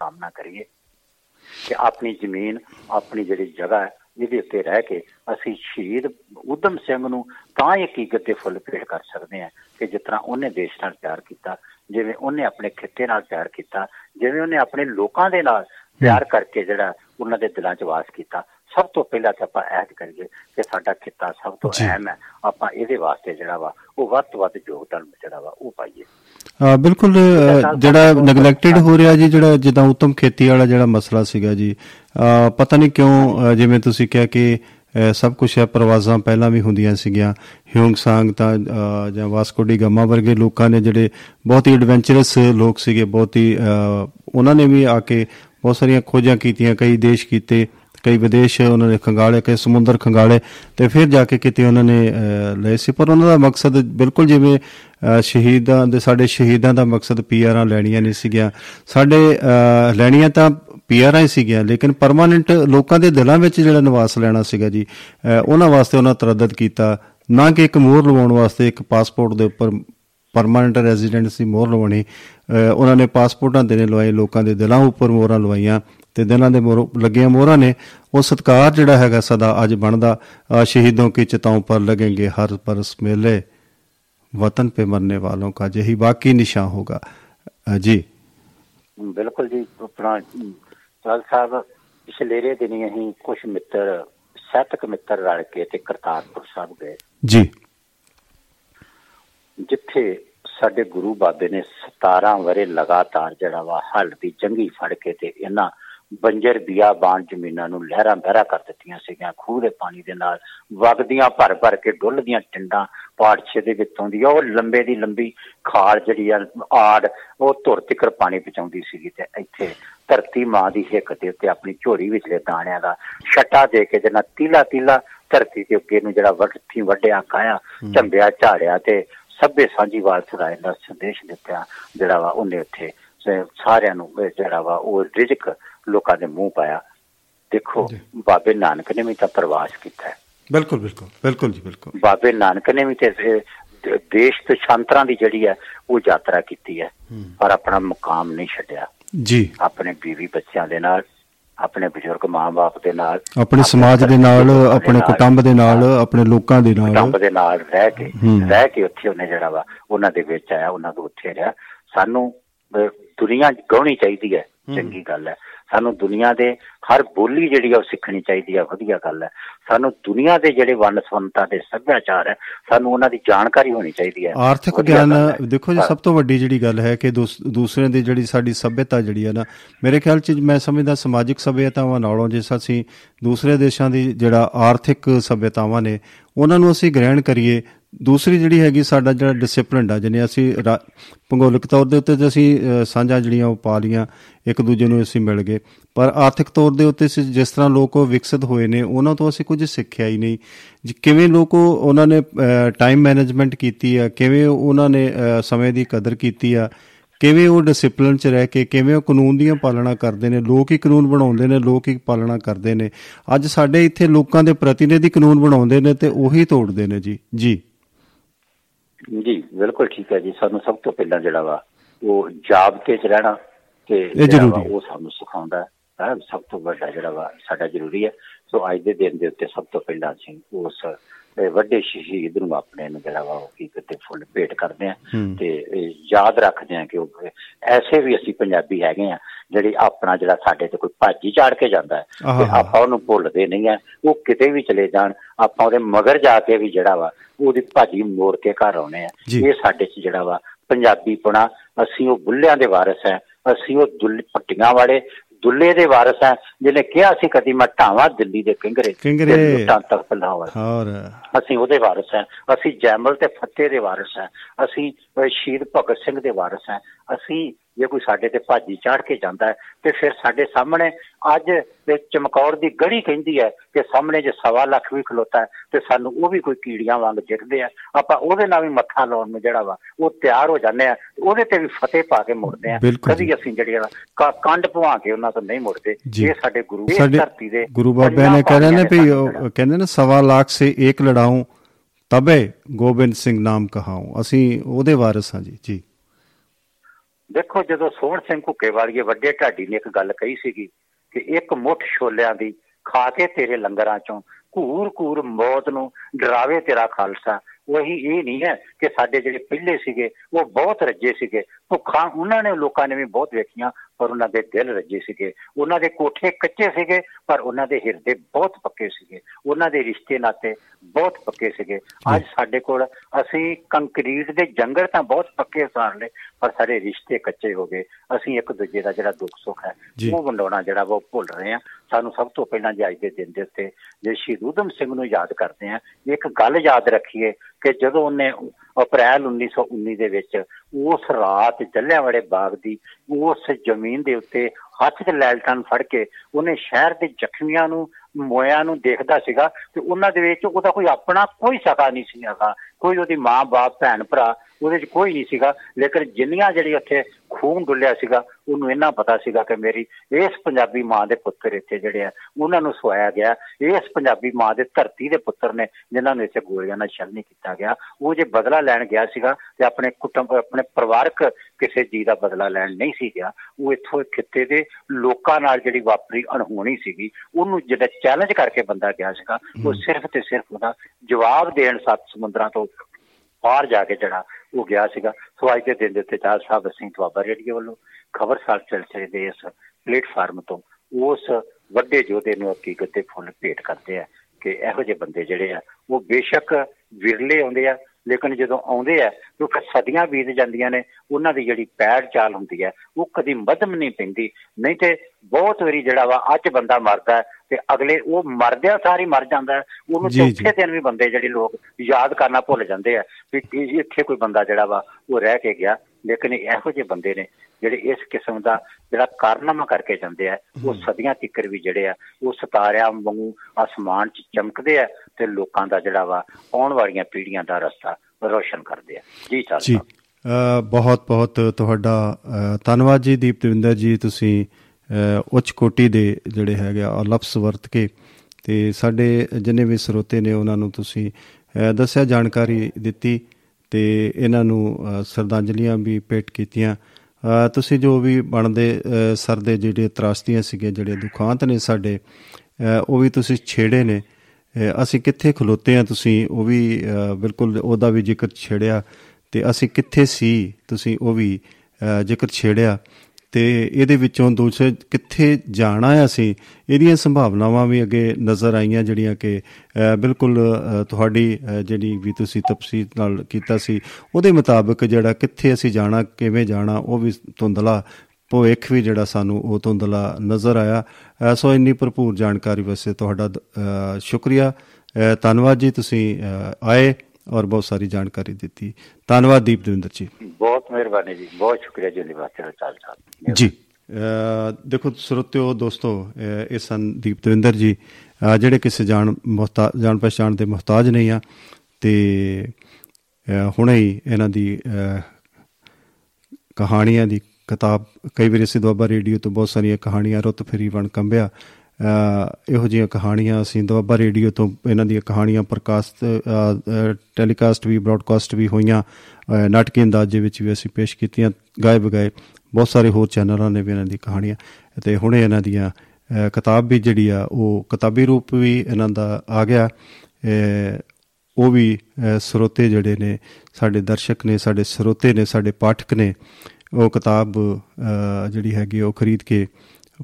ਸਾਹਮਣਾ ਕਰੀਏ ਕਿ ਆਪਣੀ ਜ਼ਮੀਨ ਆਪਣੀ ਜਿਹੜੀ ਜਗ੍ਹਾ ਹੈ ਇਹਦੇ ਉੱਤੇ ਰਹਿ ਕੇ ਅਸੀਂ ਸ਼ਹੀਦ ਉਦਮ ਸਿੰਘ ਨੂੰ ਤਾਂ ਹਕੀਕਤ ਦੇ ਫੁੱਲ ਭੇਟ ਕਰ ਸਕਦੇ ਹਾਂ ਕਿ ਜਿਸ ਤਰ੍ਹਾਂ ਉਹਨੇ ਦੇਸ਼ ਨਾਲ ਪਿਆਰ ਕੀਤਾ ਜਿਵੇਂ ਉਹਨੇ ਆਪਣੇ ਖਿੱਤੇ ਨਾਲ ਪਿਆਰ ਕੀਤਾ ਜਿਵੇਂ ਉਹਨੇ ਆਪਣੇ ਲੋਕਾਂ ਦੇ ਨਾਲ ਪਿਆਰ ਕਰਕੇ ਜਿਹੜਾ ਉਹਨਾਂ ਦੇ ਦਿਲਾਂ 'ਚ ਵਾਸ ਕੀਤਾ ਸਭ ਤੋਂ ਪਹਿਲਾਂ ਤਾਂ ਆਪਾਂ ਐਡ ਕਰੀਏ ਕਿ ਸਾਡਾ ਖਿੱਤਾ ਸਭ ਤੋਂ ਅਹਿਮ ਹੈ। ਆਪਾਂ ਇਹਦੇ ਵਾਸਤੇ ਜਿਹੜਾ ਵਾ ਉਹ ਵੱਧ ਤੋਂ ਵੱਧ ਯੋਗਦਾਨ ਜਿਹੜਾ ਵਾ ਉਹ ਪਾਈਏ। ਆ ਬਿਲਕੁਲ ਜਿਹੜਾ ਨੈਗਲੈਕਟਡ ਹੋ ਰਿਹਾ ਜੀ ਜਿਹੜਾ ਜਿੱਦਾਂ ਉਤਮ ਖੇਤੀ ਵਾਲਾ ਜਿਹੜਾ ਮਸਲਾ ਸੀਗਾ ਜੀ ਪਤਾ ਨਹੀਂ ਕਿਉਂ ਜਿਵੇਂ ਤੁਸੀਂ ਕਿਹਾ ਕਿ ਸਭ ਕੁਝ ਹੈ ਪ੍ਰਵਾਜ਼ਾਂ ਪਹਿਲਾਂ ਵੀ ਹੁੰਦੀਆਂ ਸੀਗੀਆਂ। ਹਿਉਂਗ ਸੰਗ ਤਾਂ ਜਾਂ ਵਾਸਕੋ ਡੀ ਗਾਮਾ ਵਰਗੇ ਲੋਕਾਂ ਨੇ ਜਿਹੜੇ ਬਹੁਤ ਹੀ ਐਡਵੈਂਚਰਸ ਲੋਕ ਸੀਗੇ ਬਹੁਤ ਹੀ ਉਹਨਾਂ ਨੇ ਵੀ ਆ ਕੇ ਬਹੁਤ ਸਾਰੀਆਂ ਖੋਜਾਂ ਕੀਤੀਆਂ ਕਈ ਦੇਸ਼ ਕੀਤੇ। ਕਈ ਵਿਦੇਸ਼ ਉਹਨਾਂ ਨੇ ਖੰਗਾਲੇ, ਕਈ ਸਮੁੰਦਰ ਖੰਗਾਲੇ ਤੇ ਫਿਰ ਜਾ ਕੇ ਕਿਤੇ ਉਹਨਾਂ ਨੇ ਲਏ ਸੀ। ਪਰ ਉਹਨਾਂ ਦਾ ਮਕਸਦ ਬਿਲਕੁਲ ਜਿਵੇਂ ਸ਼ਹੀਦਾਂ ਦੇ, ਸਾਡੇ ਸ਼ਹੀਦਾਂ ਦਾ ਮਕਸਦ ਪੀਆਰਾਂ ਲੈਣੀਆਂ ਨਹੀਂ ਸੀਗੀਆਂ। ਸਾਡੇ ਲੈਣੀਆਂ ਤਾਂ ਪੀਆਰਾਂ ਹੀ ਸੀਗੀਆਂ, ਲੇਕਿਨ ਪਰਮਾਨੈਂਟ ਲੋਕਾਂ ਦੇ ਦਿਲਾਂ ਵਿੱਚ ਜਿਹੜਾ ਨਿਵਾਸ ਲੈਣਾ ਸੀਗਾ ਜੀ ਉਹਨਾਂ ਵਾਸਤੇ ਉਹਨਾਂ ਤਰਦਦ ਕੀਤਾ। ਨਾ ਕਿ ਇੱਕ ਮੋਹਰ ਲਵਾਉਣ ਵਾਸਤੇ ਇੱਕ ਪਾਸਪੋਰਟ ਦੇ ਉੱਪਰ ਪਰਮਾਨੈਂਟ ਰੈਜ਼ੀਡੈਂਸੀ ਮੋਹਰ ਲਵਾਉਣੀ। ਉਹਨਾਂ ਨੇ ਪਾਸਪੋਰਟਾਂ ਤੇ ਨੇ ਲਵਾਏ ਲੋਕਾਂ ਦੇ ਦਿਲਾਂ ਉੱਪਰ ਮੋਹਰਾਂ ਲਵਾਈਆਂ ਤੇ ਦਿਲਾਂ ਦੇ ਮੋਹਰ ਲੱਗੀਆਂ ਮੋਹਰਾਂ ਨੇ। ਉਹ ਸਤਕਾਰ ਜਿਹੜਾ ਹੈਗਾ ਸਦਾ ਅੱਜ ਬਣਦਾ। ਸ਼ਹੀਦੋਂ ਕੀ ਚਿਤਾਉਂ ਪਰ ਲੱਗेंगे ਹਰ ਪਰਸ ਮੇਲੇ। ਵਤਨ ਪੇ ਮਰਨੇ ਵਾਲੋਂ ਕਾ ਜਹੀ ਬਾਕੀ ਨਿਸ਼ਾਨ ਹੋਗਾ। ਜੀ। ਬਿਲਕੁਲ ਜੀ ਆਪਣਾ ਸਾਲ ਸਾਹਿਬ ਪਿਛਲੇ ਦਿਨੀ ਅਸੀਂ ਕੁਝ ਮਿੱਤਰ ਸਹਿਤਕ ਮਿੱਤਰ ਰਲ ਕੇ ਤੇ ਕਰਤਾਰਪੁਰ ਸਾਹਿਬ ਗਏ। ਜੀ। ਜਿੱਥੇ ਸਾਡੇ ਗੁਰੂ ਬਾਬੇ ਨੇ 17 ਵਰੇ ਲਗਾਤਾਰ ਜਿਹੜਾ ਵਾ ਹਲ ਦੀ ਜੰਗੀ ਫੜ ਕੇ ਤੇ ਇਹਨਾਂ ਬੰਜਰ ਬਿਆਬਾਨ ਜ਼ਮੀਨਾਂ ਨੂੰ ਲਹਿਰਾਂ ਬਹਿਰਾ ਕਰ ਦਿੱਤੀਆਂ ਸੀਗੀਆਂ ਖੂਹ ਦੇ ਪਾਣੀ ਦੇ ਨਾਲ ਵਗਦੀਆਂ ਭਰ ਭਰ ਕੇ ਡੁੱਲਦੀਆਂ ਟਿੰਡਾਂ ਪਾੜਛੇ ਦੇ ਵਿੱਚੋਂ ਦੀ ਉਹ ਲੰਬੇ ਦੀ ਲੰਬੀ ਖਾਲ ਜਿਹੜੀ ਆ ਆੜ ਉਹ ਧੁਰ ਤਿਕਰ ਪਾਣੀ ਪਹੁੰਚਾਉਂਦੀ ਸੀਗੀ ਤੇ ਇੱਥੇ ਧਰਤੀ ਮਾਂ ਦੀ ਹਿੱਕ ਦੇ ਉੱਤੇ ਆਪਣੀ ਝੋਰੀ ਵਿਚਲੇ ਦਾਣਿਆਂ ਦਾ ਛੱਟਾ ਦੇ ਕੇ ਜਿਹਨਾਂ ਤੀਲਾ ਤੀਲਾ ਧਰਤੀ ਦੇ ਉੱਗੇ ਨੂੰ ਜਿਹੜਾ ਵੱਠੀ ਵੱਡਿਆ ਕਾਇਆ ਝੰਬਿਆ ਝਾੜਿਆ ਤੇ ਸਭੇ ਸਾਂਝੀਵਾਲ ਸਰਾਏ ਦਾ ਸੰਦੇਸ਼ ਦਿੱਤਾ ਜਿਹੜਾ ਵਾ ਉਹਨੇ ਉੱਥੇ ਸਾਰਿਆਂ ਨੂੰ ਜਿਹੜਾ ਵਾ ਉਹ ਰਿਜਕ ਲੋਕਾਂ ਦੇ ਮੂੰਹ ਪਾਇਆ। ਦੇਖੋ ਬਾਬੇ ਨਾਨਕ ਨੇ ਵੀ ਤਾਂ ਪ੍ਰਵਾਸ ਕੀਤਾ। ਬਿਲਕੁਲ ਬਿਲਕੁਲ ਬਿਲਕੁਲ ਜੀ ਬਿਲਕੁਲ। ਬਾਬੇ ਨਾਨਕ ਨੇ ਵੀ ਤੇ ਦੇਸ਼ ਤੇ ਸ਼ਾਂਤਰਾਂ ਦੀ ਜਿਹੜੀ ਹੈ ਉਹ ਯਾਤਰਾ ਕੀਤੀ ਹੈ। ਪਰ ਆਪਣਾ ਮੁਕਾਮ ਨਹੀਂ ਛੱਡਿਆ। ਜੀ। ਆਪਣੇ ਬੀਵੀ ਬੱਚਿਆਂ ਦੇ ਨਾਲ ਆਪਣੇ ਬਜ਼ੁਰਗ ਮਾਂ-ਬਾਪ ਦੇ ਨਾਲ ਆਪਣੇ ਸਮਾਜ ਦੇ ਨਾਲ ਆਪਣੇ ਕੁਟੰਬ ਦੇ ਨਾਲ ਆਪਣੇ ਲੋਕਾਂ ਦੇ ਨਾਲ। ਕੁਟੰਬ ਦੇ ਨਾਲ ਰਹਿ ਕੇ ਰਹਿ ਕੇ ਉੱਥੇ ਉਹਨੇ ਜਿਹੜਾ ਵਾ ਉਹਨਾਂ ਦੇ ਵਿੱਚ ਆਇਆ ਉਹਨਾਂ ਤੋਂ ਉੱਥੇ ਰਿਹਾ। ਸਾਨੂੰ ਦੁਨੀਆ ਗਾਉਣੀ ਚਾਹੀਦੀ ਹੈ। ਚੰਗੀ ਗੱਲ ਹੈ। ਸਾਨੂੰ ਦੁਨੀਆ ਦੇ ਹਰ ਬੋਲੀ ਜਿਹੜੀ ਆ ਉਹ ਸਿੱਖਣੀ ਚਾਹੀਦੀ ਆ ਵਧੀਆ ਗੱਲ ਹੈ ਸਾਨੂੰ ਦੁਨੀਆ ਦੇ ਜਿਹੜੇ ਵੰਨ ਸੁਵੰਨਤਾ ਦੇ ਸੱਭਿਆਚਾਰ ਹੈ ਸਾਨੂੰ ਉਹਨਾਂ ਦੀ ਜਾਣਕਾਰੀ ਹੋਣੀ ਚਾਹੀਦੀ ਹੈ ਆਰਥਿਕ ਗਿਆਨ ਦੇਖੋ ਜੀ ਸਭ ਤੋਂ ਵੱਡੀ ਜਿਹੜੀ ਗੱਲ ਹੈ ਕਿ ਦੂਸਰੇ ਦੀ ਜਿਹੜੀ ਸਾਡੀ ਸੱਭਿਅਤਾ ਜਿਹੜੀ ਹੈ ਨਾ ਮੇਰੇ ਖਿਆਲ ਚ ਮੈਂ ਸਮਝਦਾ ਸਮਾਜਿਕ ਸੱਭਿਅਤਾਵਾਂ ਨਾਲੋਂ ਜਿਸ ਅਸੀਂ ਦੂਸਰੇ ਦੇਸ਼ਾਂ ਦੀ ਜਿਹੜਾ ਆਰਥਿਕ ਸੱਭਿਅਤਾਵਾਂ ਨੇ ਉਹਨਾਂ ਨੂੰ ਅਸੀਂ ਗ੍ਰਹਿਣ ਕਰੀਏ ਦੂਸਰੀ ਜਿਹੜੀ ਹੈਗੀ ਸਾਡਾ ਜਿਹੜਾ ਡਿਸਪਲਿਨ ਆ ਜਿਹਨੇ ਅਸੀਂ ਭੂਗੋਲਿਕ ਤੌਰ ਦੇ ਉੱਤੇ ਅਸੀਂ ਸਾਂਝਾਂ ਜਿਹੜੀਆਂ ਉਹ ਪਾ ਲੀਆਂ ਇੱਕ ਦੂਜੇ ਨੂੰ ਅਸੀਂ ਮਿਲ ਗਏ। ਪਰ ਆਰਥਿਕ ਤੌਰ ਦੇ ਉੱਤੇ ਜਿਸ ਤਰ੍ਹਾਂ ਲੋਕ ਵਿਕਸਿਤ ਹੋਏ ਨੇ, ਉਹਨਾਂ ਤੋਂ ਅਸੀਂ ਕੁਝ ਸਿੱਖਿਆ ਹੀ ਨਹੀਂ। ਕਿਵੇਂ ਲੋਕ ਉਹਨਾਂ ਨੇ ਟਾਈਮ ਮੈਨੇਜਮੈਂਟ ਕੀਤੀ ਆ, ਕਿਵੇਂ ਉਹਨਾਂ ਨੇ ਸਮੇਂ ਦੀ ਕਦਰ ਕੀਤੀ ਆ, ਕਿਵੇਂ ਉਹ ਡਿਸਪਲਿਨ 'ਚ ਰਹਿ ਕੇ, ਕਿਵੇਂ ਉਹ ਕਾਨੂੰਨ ਦੀਆਂ ਪਾਲਣਾ ਕਰਦੇ ਨੇ, ਲੋਕ ਹੀ ਕਾਨੂੰਨ ਬਣਾਉਂਦੇ ਨੇ, ਲੋਕ ਹੀ ਪਾਲਣਾ ਕਰਦੇ ਨੇ। ਅੱਜ ਸਾਡੇ ਇੱਥੇ ਲੋਕਾਂ ਦੇ ਪ੍ਰਤੀਨਿਧੀ ਕਾਨੂੰਨ ਬਣਾਉਂਦੇ ਨੇ ਤੇ ਉਹੀ ਤੋੜਦੇ ਨੇ ਜੀ। ਜੀ। ਜੀ ਬਿਲਕੁਲ ਠੀਕ ਹੈ ਜੀ ਸਾਨੂੰ ਸਭ ਤੋਂ ਪਹਿਲਾਂ ਜਿਹੜਾ ਵਾ ਉਹ ਜਾਬਤੇ 'ਚ ਰਹਿਣਾ ਤੇ ਉਹ ਸਾਨੂੰ ਸਿਖਾਉਂਦਾ ਹੈ। ਸਭ ਤੋਂ ਵੱਡਾ ਜਿਹੜਾ ਵਾ ਸਾਡਾ ਜ਼ਰੂਰੀ ਹੈ। ਸੋ ਅੱਜ ਦੇ ਦਿਨ ਦੇ ਉੱਤੇ ਸਭ ਤੋਂ ਪਹਿਲਾਂ ਅਸੀਂ ਉਸ ਵੱਡੇ ਸ਼ਹੀਦ ਨੂੰ ਆਪਣੇ ਨੂੰ ਜਿਹੜਾ ਵਾ ਉਹ ਕੀ ਕਿਤੇ ਫੁੱਲ ਭੇਟ ਕਰਦੇ ਆ ਤੇ ਯਾਦ ਰੱਖਦੇ ਆ ਕਿ ਉਹ ਐਸੇ ਵੀ ਅਸੀਂ ਪੰਜਾਬੀ ਹੈਗੇ ਆ ਜਿਹੜੀ ਆਪਣਾ ਜਿਹੜਾ ਸਾਡੇ ਤੇ ਕੋਈ ਭਾਜੀ ਝਾੜ ਕੇ ਜਾਂਦਾ ਹੈ ਤੇ ਆਪਾਂ ਉਹਨੂੰ ਭੁੱਲਦੇ ਨਹੀਂ ਆ ਉਹ ਕਿਤੇ ਵੀ ਚਲੇ ਜਾਣ ਆਪਾਂ ਉਹਦੇ ਮਗਰ ਜਾ ਕੇ ਵੀ ਜਿਹੜਾ ਵਾ ਉਹਦੀ ਭਾਜੀ ਮੋੜ ਕੇ ਘਰ ਆਉਣੇ ਆ। ਇਹ ਸਾਡੇ 'ਚ ਜਿਹੜਾ ਵਾ ਪੰਜਾਬੀ ਪੁਣਾ ਅਸੀਂ ਉਹ ਬੁੱਲਿਆਂ ਦੇ ਵਾਰਿਸ ਆ ਅਸੀਂ ਉਹ ਦੁੱਲ ਪੱਟੀਆਂ ਵਾਲੇ ਦੁੱਲੇ ਦੇ ਵਾਰਿਸ ਆ ਜਿਹਨੇ ਕਿਹਾ ਸੀ ਕਦੀ ਮੈਂ ਢਾਵਾਂ ਦਿੱਲੀ ਦੇ ਕਿੰਗਰੇ ਕਿੰਗਰੇ। ਤੱਕ ਪਲਾਵਾ ਹੋਰ। ਅਸੀਂ ਉਹਦੇ ਵਾਰਿਸ ਆ ਅਸੀਂ ਜੈਮਲ ਤੇ ਫੱਤੇ ਦੇ ਵਾਰਿਸ ਆ ਅਸੀਂ ਸ਼ਹੀਦ ਭਗਤ ਸਿੰਘ ਦੇ ਵਾਰਿਸ ਆ ਅਸੀਂ ਜੇ ਕੋਈ ਸਾਡੇ ਤੇ ਭਾਜੀ ਚਾੜ ਕੇ ਜਾਂਦਾ ਤੇ ਫਿਰ ਸਾਡੇ ਸਾਹਮਣੇ ਅੱਜ ਤੇ ਚਮਕੌਰ ਦੀ ਗੜੀ ਕਹਿੰਦੀ ਹੈ ਕਿ ਸਾਹਮਣੇ ਜੇ ਸਵਾ ਲੱਖ ਵੀ ਖਲੋਤਾ ਤੇ ਸਾਨੂੰ ਉਹ ਵੀ ਕੋਈ ਕੀੜੀਆਂ ਵਾਂਗ ਜਿੱਕਦੇ ਆ। ਆਪਾਂ ਉਹਦੇ ਨਾਲ ਵੀ ਮੱਥਾ ਲਾਉਣ ਨੂੰ ਜਿਹੜਾ ਵਾ ਉਹ ਤਿਆਰ ਹੋ ਜਾਂਦੇ ਆ ਉਹਦੇ ਤੇ ਵੀ ਫਤਿਹ ਪਾ ਕੇ ਮੁੜਦੇ ਆ। ਕਦੀ ਅਸੀਂ ਜਿਹੜੀ ਕੰਡ ਪਵਾ ਕੇ ਉਹਨਾਂ ਤੋਂ ਨਹੀਂ ਮੁੜਦੇ ਇਹ ਸਾਡੇ ਗੁਰੂ ਧਰਤੀ ਦੇ ਗੁਰੂ ਬਾਬੇ ਨੇ ਕਹਿੰਦੇ ਨੇ ਵੀ ਕਹਿੰਦੇ ਨੇ ਸਵਾ ਲੱਖ ਸੇ ਇੱਕ ਲੜਾਉਂ ਤਬੇ ਗੋਬਿੰਦ ਸਿੰਘ ਨਾਮ ਕਹਾਉਂ। ਅਸੀਂ ਉਹਦੇ ਵਾਰਿਸ ਹਾਂ ਜੀ ਜੀ। ਦੇਖੋ, ਜਦੋਂ ਸੋਹਣ ਸਿੰਘ ਵਾਲੀਏ ਵੱਡੇ ਢਾਡੀ ਨੇ ਇੱਕ ਗੱਲ ਕਹੀ ਸੀਗੀ ਕਿ ਇੱਕ ਮੁੱਠ ਛੋਲਿਆਂ ਦੀ ਖਾ ਕੇ ਤੇਰੇ ਲੰਗਰਾਂ ਚੋਂ ਘੂਰ ਘੂਰ ਮੌਤ ਨੂੰ ਡਰਾਵੇ ਤੇਰਾ ਖਾਲਸਾ। ਉਹੀ ਇਹ ਨਹੀਂ ਹੈ ਕਿ ਸਾਡੇ ਜਿਹੜੇ ਪਹਿਲੇ ਸੀਗੇ, ਉਹ ਬਹੁਤ ਰੱਜੇ ਸੀਗੇ। ਭੁੱਖਾਂ ਉਹਨਾਂ ਨੇ ਲੋਕਾਂ ਨੇ ਵੀ ਬਹੁਤ ਵੇਖੀਆਂ ਪਰ ਉਹਨਾਂ ਦੇ ਦਿਲ ਰੱਜੇ ਸੀਗੇ। ਉਹਨਾਂ ਦੇ ਕੋਠੇ ਕੱਚੇ ਸੀਗੇ ਪਰ ਉਹਨਾਂ ਦੇ ਹਿਰਦੇ ਬਹੁਤ ਪੱਕੇ ਸੀਗੇ। ਉਹਨਾਂ ਦੇ ਰਿਸ਼ਤੇ ਨਾਤੇ ਬਹੁਤ ਪੱਕੇ ਸੀਗੇ। ਅੱਜ ਸਾਡੇ ਕੋਲ ਅਸੀਂ ਕੰਕਰੀਟ ਦੇ ਜੰਗਲ ਤਾਂ ਬਹੁਤ ਪੱਕੇ ਸਾਰ ਲਏ ਪਰ ਸਾਡੇ ਰਿਸ਼ਤੇ ਕੱਚੇ ਹੋ ਗਏ। ਅਸੀਂ ਇੱਕ ਦੂਜੇ ਦਾ ਜਿਹੜਾ ਦੁੱਖ ਸੁੱਖ ਹੈ ਉਹ ਵੰਡਾਉਣਾ ਜਿਹੜਾ ਉਹ ਭੁੱਲ ਰਹੇ ਆ ਸਾਨੂੰ ਸਭ ਤੋਂ ਪਹਿਲਾਂ ਜੇ ਅੱਜ ਦੇ ਦਿਨ ਦੇ ਉੱਤੇ ਜੇ ਸ਼ਹੀਦ ਉਦਮ ਸਿੰਘ ਨੂੰ ਯਾਦ ਕਰਦੇ ਆ ਇੱਕ ਗੱਲ ਯਾਦ ਰੱਖੀਏ ਕਿ ਜਦੋਂ ਉਹਨੇ ਅਪ੍ਰੈਲ 1919 ਦੇ ਵਿੱਚ ਉਸ ਰਾਤ ਜੱਲਿਆਂਵਾਲੇ ਬਾਗ ਦੀ, ਉਸ ਜ਼ਮੀਨ ਦੇ ਉੱਤੇ ਹੱਥ 'ਚ ਲੈਲਟਨ ਫੜ ਕੇ ਉਹਨੇ ਸ਼ਹਿਰ ਦੇ ਜ਼ਖਮੀਆਂ ਨੂੰ, ਮੋਇਆਂ ਨੂੰ ਦੇਖਦਾ ਸੀਗਾ ਤੇ ਉਹਨਾਂ ਦੇ ਵਿੱਚ ਉਹਦਾ ਕੋਈ ਆਪਣਾ ਕੋਈ ਸਗਾ ਨਹੀਂ ਸੀਗਾ ਕੋਈ ਉਹਦੀ ਮਾਂ ਬਾਪ ਭੈਣ ਭਰਾ ਉਹਦੇ 'ਚ ਕੋਈ ਨਹੀਂ ਸੀਗਾ। ਲੇਕਿਨ ਜਿੰਨੀਆਂ ਜਿਹੜੀ ਉੱਥੇ ਖੂਨ ਡੁੱਲਿਆ ਸੀਗਾ ਉਹਨੂੰ ਇੰਨਾ ਪਤਾ ਸੀਗਾ ਕਿ ਮੇਰੀ ਇਸ ਪੰਜਾਬੀ ਮਾਂ ਦੇ ਪੁੱਤਰ ਇੱਥੇ ਜਿਹੜੇ ਆ ਉਹਨਾਂ ਨੂੰ ਸਵਾਇਆ ਗਿਆ। ਇਸ ਪੰਜਾਬੀ ਮਾਂ ਦੇ ਧਰਤੀ ਦੇ ਪੁੱਤਰ ਨੇ ਜਿਨ੍ਹਾਂ ਨੂੰ ਇੱਥੇ ਗੋਲੀਆਂ ਨਾਲ ਛਲ ਨਹੀਂ ਕੀਤਾ ਗਿਆ ਉਹ ਜੇ ਬਦਲਾ ਲੈਣ ਗਿਆ ਸੀਗਾ ਤੇ ਆਪਣੇ ਕੁਟੰਬ ਆਪਣੇ ਪਰਿਵਾਰਕ ਕਿਸੇ ਜੀ ਦਾ ਬਦਲਾ ਲੈਣ ਨਹੀਂ ਸੀ ਗਿਆ ਉਹ ਇੱਥੋਂ ਖਿੱਤੇ ਦੇ ਲੋਕਾਂ ਨਾਲ ਜਿਹੜੀ ਵਾਪਰੀ ਅਣਹੋਣੀ ਸੀਗੀ ਉਹਨੂੰ ਜਿਹੜਾ ਚੈਲੰਜ ਕਰਕੇ ਬੰਦਾ ਗਿਆ ਸੀਗਾ ਉਹ ਸਿਰਫ ਤੇ ਸਿਰਫ ਉਹਦਾ ਜਵਾਬ ਦੇਣ ਸੱਤ ਸਮੁੰਦਰਾਂ ਤੋਂ ਪਾਰ ਜਾ ਕੇ ਜਿਹੜਾ ਉਹ ਗਿਆ ਸੀਗਾ। ਸੋ ਅੱਜ ਦੇ ਦਿਨ ਦੇ ਉੱਤੇ ਚਾਰ ਸਾਹਿਬ ਸਿੰਘ ਦੁਆਬਾ ਰੇਡੀਓ ਵੱਲੋਂ ਖਬਰਸਾਰ ਚਲਚੇ ਦੇ ਇਸ ਪਲੇਟਫਾਰਮ ਤੋਂ ਉਸ ਵੱਡੇ ਜੋਧੇ ਨੂੰ ਹਕੀਕਤ ਤੇ ਫੁੱਲ ਭੇਟ ਕਰਦੇ ਆ ਕਿ ਇਹੋ ਜਿਹੇ ਬੰਦੇ ਜਿਹੜੇ ਆ, ਉਹ ਬੇਸ਼ੱਕ ਵਿਰਲੇ ਆਉਂਦੇ ਆ ਲੇਕਿਨ ਜਦੋਂ ਆਉਂਦੇ ਆ ਉਹ ਸਦੀਆਂ ਬੀਤ ਜਾਂਦੀਆਂ ਨੇ ਉਹਨਾਂ ਦੀ ਜਿਹੜੀ ਪੈੜ ਚਾਲ ਹੁੰਦੀ ਹੈ ਉਹ ਕਦੀ ਮਧਮ ਨਹੀਂ ਪੈਂਦੀ। ਨਹੀਂ ਤੇ ਬਹੁਤ ਵਾਰੀ ਜਿਹੜਾ ਵਾ ਅੱਜ ਬੰਦਾ ਮਰਦਾ ਤੇ ਅਗਲੇ ਉਹ ਮਰਦਿਆਂ ਸਾਰੀ ਮਰ ਜਾਂਦਾ ਉਹਨੂੰ ਚੌਥੇ ਦਿਨ ਵੀ ਬੰਦੇ ਜਿਹੜੇ ਲੋਕ ਯਾਦ ਕਰਨਾ ਭੁੱਲ ਜਾਂਦੇ ਆ ਵੀ ਇੱਥੇ ਕੋਈ ਬੰਦਾ ਜਿਹੜਾ ਵਾ ਉਹ ਰਹਿ ਕੇ ਗਿਆ। ਲੇਕਿਨ ਇਹੋ ਜਿਹੇ ਬੰਦੇ ਨੇ ਜਿਹੜੇ ਇਸ ਕਿਸਮ ਦਾ ਜਿਹੜਾ ਕਾਰਨਾਮਾ ਕਰਕੇ ਜਾਂਦੇ ਆ ਉਹ ਸਦੀਆਂ ਤੱਕ ਵੀ ਜਿਹੜੇ ਆ ਉਹ ਸਤਾਰਿਆਂ ਵਾਂਗੂ ਅਸਮਾਨ 'ਚ ਚਮਕਦੇ ਆ। ਤੇ ਲੋਕਾਂ ਦਾ ਜਿਹੜਾ ਵਾ, ਆਉਣ ਵਾਲੀਆਂ ਪੀੜ੍ਹੀਆਂ ਦਾ ਰਸਤਾ ਰੋਸ਼ਨ ਕਰਦੇ ਆ। ਜੀ ਜੀ ਬਹੁਤ ਬਹੁਤ ਤੁਹਾਡਾ ਧੰਨਵਾਦ ਜੀ ਦੀਪਤਵਿੰਦਰ ਜੀ, ਤੁਸੀਂ ਉੱਚ ਕੋਟੀ ਦੇ ਜਿਹੜੇ ਹੈਗੇ ਆ, ਲਫ਼ਜ਼ ਵਰਤ ਕੇ ਤੇ ਸਾਡੇ ਜਿੰਨੇ ਵੀ ਸਰੋਤੇ ਨੇ ਉਹਨਾਂ ਨੂੰ ਤੁਸੀਂ ਦੱਸਿਆ, ਜਾਣਕਾਰੀ ਦਿੱਤੀ ਤੇ ਇਹਨਾਂ ਨੂੰ ਸਰਦਾਂਜਲੀਆਂ ਵੀ ਭੇਟ ਕੀਤੀਆਂ। ਤੁਸੀਂ ਜੋ ਵੀ ਬਣਦੇ ਸਰ ਦੇ ਜਿਹੜੇ ਤਰਾਸਤੀਆਂ ਸੀਗੇ ਜਿਹੜੇ ਦੁਖਾਂਤ ਨੇ ਸਾਡੇ ਉਹ ਵੀ ਤੁਸੀਂ ਛੇੜੇ ਨੇ। ਅਸੀਂ ਕਿੱਥੇ ਖਲੋਤੇ ਆ ਤੁਸੀਂ, ਉਹ ਵੀ ਬਿਲਕੁਲ ਉਹਦਾ ਵੀ ਜ਼ਿਕਰ ਛੇੜਿਆ ਤੇ ਅਸੀਂ ਕਿੱਥੇ ਸੀ ਤੁਸੀਂ, ਉਹ ਵੀ ਜ਼ਿਕਰ ਛੇੜਿਆ ਤੇ ਇਹਦੇ ਵਿੱਚੋਂ ਦੂਸਰੇ ਕਿੱਥੇ ਜਾਣਾ ਆ ਅਸੀਂ, ਇਹਦੀਆਂ ਸੰਭਾਵਨਾਵਾਂ ਵੀ ਅੱਗੇ ਨਜ਼ਰ ਆਈਆਂ ਜਿਹੜੀਆਂ ਕਿ ਬਿਲਕੁਲ ਤੁਹਾਡੀ ਜਿਹੜੀ ਵੀ ਤੁਸੀਂ ਤਫਸੀਲ ਨਾਲ ਕੀਤਾ ਸੀ, ਉਹਦੇ ਮੁਤਾਬਕ ਜਿਹੜਾ ਕਿੱਥੇ ਅਸੀਂ ਜਾਣਾ, ਕਿਵੇਂ ਜਾਣਾ, ਉਹ ਵੀ ਧੁੰਦਲਾ ਭਵਿੱਖ ਵੀ ਜਿਹੜਾ ਸਾਨੂੰ ਉਹ ਧੁੰਦਲਾ ਨਜ਼ਰ ਆਇਆ। ਸੋ ਇੰਨੀ ਭਰਪੂਰ ਜਾਣਕਾਰੀ ਵਾਸਤੇ ਤੁਹਾਡਾ ਸ਼ੁਕਰੀਆ। ਧੰਨਵਾਦ ਜੀ ਤੁਸੀਂ ਆਏ ਔਰ ਬਹੁਤ ਸਾਰੀ ਜਾਣਕਾਰੀ ਦਿੱਤੀ। ਧੰਨਵਾਦ ਦੀਪ ਦਵਿੰਦਰ ਜੀ। ਬਹੁਤ ਮਿਹਰਬਾਨੀ ਜੀ ਬਹੁਤ ਸ਼ੁਕਰੀਆ ਜੀ ਨਿਵਾਸੀ ਚਾਲ ਸਾਹਿਬ ਜੀ ਦੇਖੋ ਸਰੋਤਿਓ ਦੋਸਤੋ ਇਹ ਸਨ ਦੀਪ ਦਵਿੰਦਰ ਜੀ। ਜਿਹੜੇ ਕਿਸੇ ਜਾਣ ਮੁਹਤਾਜ ਜਾਣ ਪਛਾਣ ਦੇ ਮੁਹਤਾਜ ਨਹੀਂ ਆ ਤੇ ਹੁਣੇ ਹੀ ਇਹਨਾਂ ਦੀ ਕਹਾਣੀਆਂ ਦੀ ਕਿਤਾਬ, ਕਈ ਵਾਰ ਇਸੇ ਦੁਆਬਾ ਰੇਡੀਓ ਤੋਂ ਬਹੁਤ ਸਾਰੀਆਂ ਕਹਾਣੀਆਂ ਰੁੱਤ ਫਰੀ ਵਣ ਕੰਬਿਆ। ਇਹੋ ਜਿਹੀਆਂ ਕਹਾਣੀਆਂ ਅਸੀਂ ਦੁਆਬਾ ਰੇਡੀਓ ਤੋਂ ਇਹਨਾਂ ਦੀਆਂ ਕਹਾਣੀਆਂ ਪ੍ਰਕਾਸ਼ ਟੈਲੀਕਾਸਟ ਵੀ, ਬ੍ਰਾਡਕਾਸਟ ਵੀ ਹੋਈਆਂ ਨਾਟਕੀ ਅੰਦਾਜ਼ੇ ਵਿੱਚ ਵੀ ਅਸੀਂ ਪੇਸ਼ ਕੀਤੀਆਂ, ਗਾਏ ਬਗਾਏ ਬਹੁਤ ਸਾਰੇ ਹੋਰ ਚੈਨਲਾਂ ਨੇ ਵੀ ਇਹਨਾਂ ਦੀ ਕਹਾਣੀਆਂ। ਤੇ ਹੁਣੇ ਇਹਨਾਂ ਦੀਆਂ ਕਿਤਾਬ ਵੀ ਜਿਹੜੀ ਆ, ਉਹ ਕਿਤਾਬੀ ਰੂਪ ਵੀ ਇਹਨਾਂ ਦਾ ਆ ਗਿਆ। ਉਹ ਵੀ ਸਰੋਤੇ ਜਿਹੜੇ ਨੇ, ਸਾਡੇ ਦਰਸ਼ਕ ਨੇ, ਸਾਡੇ ਸਰੋਤੇ ਨੇ, ਸਾਡੇ ਪਾਠਕ ਨੇ ਉਹ ਕਿਤਾਬ ਜਿਹੜੀ ਹੈਗੀ ਉਹ ਖਰੀਦ ਕੇ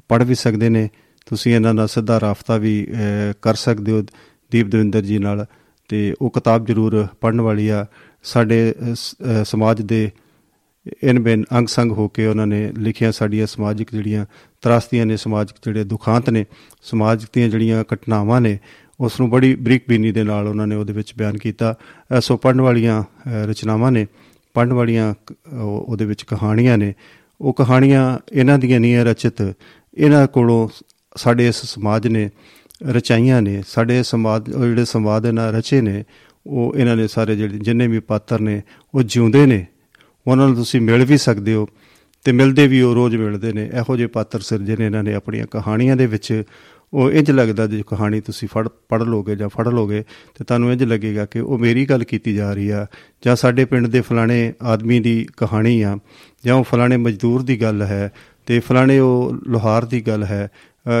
ਪੜ੍ਹ ਵੀ ਸਕਦੇ ਨੇ। ਤੁਸੀਂ ਇਹਨਾਂ ਨਾਲ ਸਿੱਧਾ ਰਾਫਤਾ ਵੀ ਕਰ ਸਕਦੇ ਹੋ ਦੀਪ ਦਵਿੰਦਰ ਜੀ ਨਾਲ ਤੇ ਉਹ ਕਿਤਾਬ ਜ਼ਰੂਰ ਪੜਨ ਵਾਲੀ ਆ। ਸਾਡੇ ਸਮਾਜ ਦੇ ਇਨ ਬੈਨ ਅੰਗ ਸੰਗ ਹੋ ਕੇ ਉਹਨਾਂ ਨੇ ਲਿਖਿਆ ਸਾਡੀਆਂ ਸਮਾਜਿਕ ਜਿਹੜੀਆਂ ਤਰਾਸਤੀਆਂ ਨੇ, ਸਮਾਜਿਕ ਜਿਹੜੇ ਦੁਖਾਂਤ ਨੇ, ਸਮਾਜ ਦੀਆਂ ਜਿਹੜੀਆਂ ਘਟਨਾਵਾਂ ਨੇ ਉਸ ਨੂੰ ਬੜੀ ਬਰੀਕ ਬੀਨੀ ਦੇ ਨਾਲ ਉਹਨਾਂ ਨੇ ਉਹਦੇ ਵਿੱਚ ਬਿਆਨ ਕੀਤਾ। ਸੋ ਪੜਨ ਵਾਲੀਆਂ ਰਚਨਾਵਾਂ ਨੇ। ਪੜਨ ਵਾਲੀਆਂ ਉਹਦੇ ਵਿੱਚ ਕਹਾਣੀਆਂ ਨੇ। ਉਹ ਕਹਾਣੀਆਂ ਇਹਨਾਂ ਦੀਆਂ ਨਹੀਂ ਰਚਿਤ। ਇਹਨਾਂ ਕੋਲੋਂ ਸਾਡੇ ਇਸ ਸਮਾਜ ਨੇ ਰਚਾਈਆਂ ਨੇ। ਸਾਡੇ ਸਮਾਜ ਜਿਹੜੇ ਸੰਵਾਦ ਇਹਨਾਂ ਰਚੇ ਨੇ, ਉਹ ਇਹਨਾਂ ਨੇ ਸਾਰੇ ਜਿਹੜੇ, ਜਿੰਨੇ ਵੀ ਪਾਤਰ ਨੇ, ਉਹ ਜਿਉਂਦੇ ਨੇ। ਉਹਨਾਂ ਨੂੰ ਤੁਸੀਂ ਮਿਲ ਵੀ ਸਕਦੇ ਹੋ ਤੇ ਮਿਲਦੇ ਵੀ ਉਹ ਰੋਜ਼ ਮਿਲਦੇ ਨੇ। ਇਹੋ ਜਿਹੇ ਪਾਤਰ ਸਿਰਜੇ ਨੇ ਇਹਨਾਂ ਨੇ ਆਪਣੀਆਂ ਕਹਾਣੀਆਂ ਦੇ ਵਿੱਚ ਉਹ ਇੰਜ ਲੱਗਦਾ ਜੇ ਕਹਾਣੀ ਤੁਸੀਂ ਫੜ ਪੜ ਲੋਗੇ ਜਾਂ ਫੜ ਲੋਗੇ, ਤੇ ਤੁਹਾਨੂੰ ਇੰਜ ਲੱਗੇਗਾ ਕਿ ਉਹ ਮੇਰੀ ਗੱਲ ਕੀਤੀ ਜਾ ਰਹੀ ਆ, ਜਾਂ ਸਾਡੇ ਪਿੰਡ ਦੇ ਫਲਾਣੇ ਆਦਮੀ ਦੀ ਕਹਾਣੀ ਆ, ਜਾਂ ਉਹ ਫਲਾਣੇ ਮਜ਼ਦੂਰ ਦੀ ਗੱਲ ਹੈ, ਤੇ ਫਲਾਣੇ ਉਹ ਲੋਹਾਰ ਦੀ ਗੱਲ ਹੈ